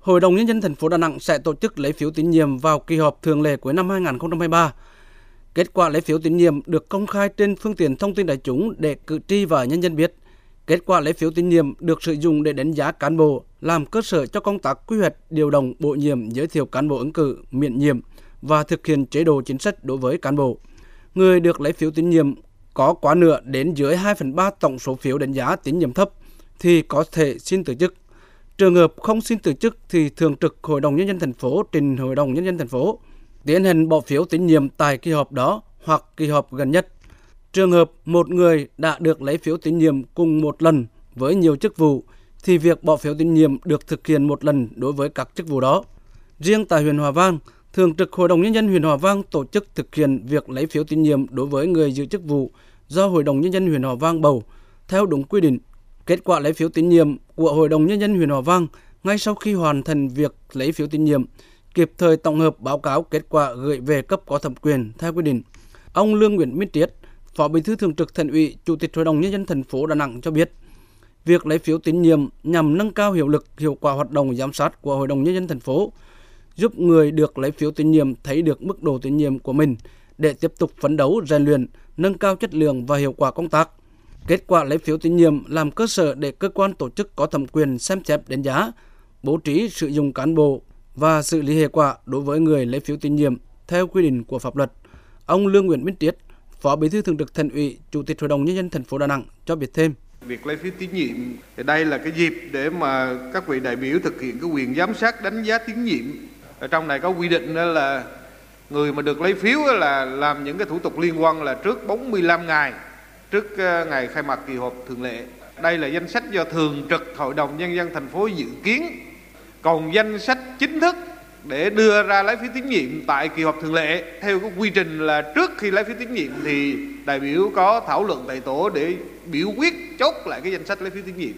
Hội đồng Nhân dân thành phố Đà Nẵng sẽ tổ chức lấy phiếu tín nhiệm vào kỳ họp thường lệ cuối năm 2023. Kết quả lấy phiếu tín nhiệm được công khai trên phương tiện thông tin đại chúng để cử tri và nhân dân biết. Kết quả lấy phiếu tín nhiệm được sử dụng để đánh giá cán bộ, làm cơ sở cho công tác quy hoạch, điều động, bổ nhiệm, giới thiệu cán bộ ứng cử, miễn nhiệm và thực hiện chế độ chính sách đối với cán bộ. Người được lấy phiếu tín nhiệm có quá nửa đến dưới 2 phần 3 tổng số phiếu đánh giá tín nhiệm thấp thì có thể xin từ chức. Trường hợp không xin từ chức thì thường trực Hội đồng nhân dân thành phố trình Hội đồng nhân dân thành phố tiến hành bỏ phiếu tín nhiệm tại kỳ họp đó hoặc kỳ họp gần nhất. Trường hợp một người đã được lấy phiếu tín nhiệm cùng một lần với nhiều chức vụ thì việc bỏ phiếu tín nhiệm được thực hiện một lần đối với các chức vụ đó. Riêng tại huyện Hòa Vang, Thường trực Hội đồng Nhân dân huyện Hòa Vang tổ chức thực hiện việc lấy phiếu tín nhiệm đối với người giữ chức vụ do Hội đồng Nhân dân huyện Hòa Vang bầu theo đúng quy định. Kết quả lấy phiếu tín nhiệm của Hội đồng Nhân dân huyện Hòa Vang ngay sau khi hoàn thành việc lấy phiếu tín nhiệm, kịp thời tổng hợp báo cáo kết quả gửi về cấp có thẩm quyền theo quy định. Ông Lương Nguyễn Minh Triết, Phó Bí thư Thường trực Thành ủy, Chủ tịch Hội đồng Nhân dân thành phố Đà Nẵng cho biết, việc lấy phiếu tín nhiệm nhằm nâng cao hiệu lực, hiệu quả hoạt động giám sát của Hội đồng Nhân dân thành phố, giúp người được lấy phiếu tín nhiệm thấy được mức độ tín nhiệm của mình để tiếp tục phấn đấu, rèn luyện, nâng cao chất lượng và hiệu quả công tác. Kết quả lấy phiếu tín nhiệm làm cơ sở để cơ quan tổ chức có thẩm quyền xem xét đánh giá, bố trí sử dụng cán bộ và xử lý hệ quả đối với người lấy phiếu tín nhiệm theo quy định của pháp luật. Ông Lương Nguyễn Minh Triết, Phó Bí thư Thường trực Thành ủy, Chủ tịch Hội đồng nhân dân thành phố Đà Nẵng cho biết thêm. Việc lấy phiếu tín nhiệm thì đây là cái dịp để mà các vị đại biểu thực hiện cái quyền giám sát đánh giá tín nhiệm. Ở trong này có quy định là người mà được lấy phiếu là làm những cái thủ tục liên quan là trước 45 ngày trước ờ, ngày khai mạc kỳ họp thường lệ. Đây là danh sách do thường trực Hội đồng nhân dân thành phố dự kiến. Còn danh sách chính thức để đưa ra lấy phiếu tín nhiệm tại kỳ họp thường lệ, theo cái quy trình là trước khi lấy phiếu tín nhiệm thì đại biểu có thảo luận tại tổ để biểu quyết chốt lại cái danh sách lấy phiếu tín nhiệm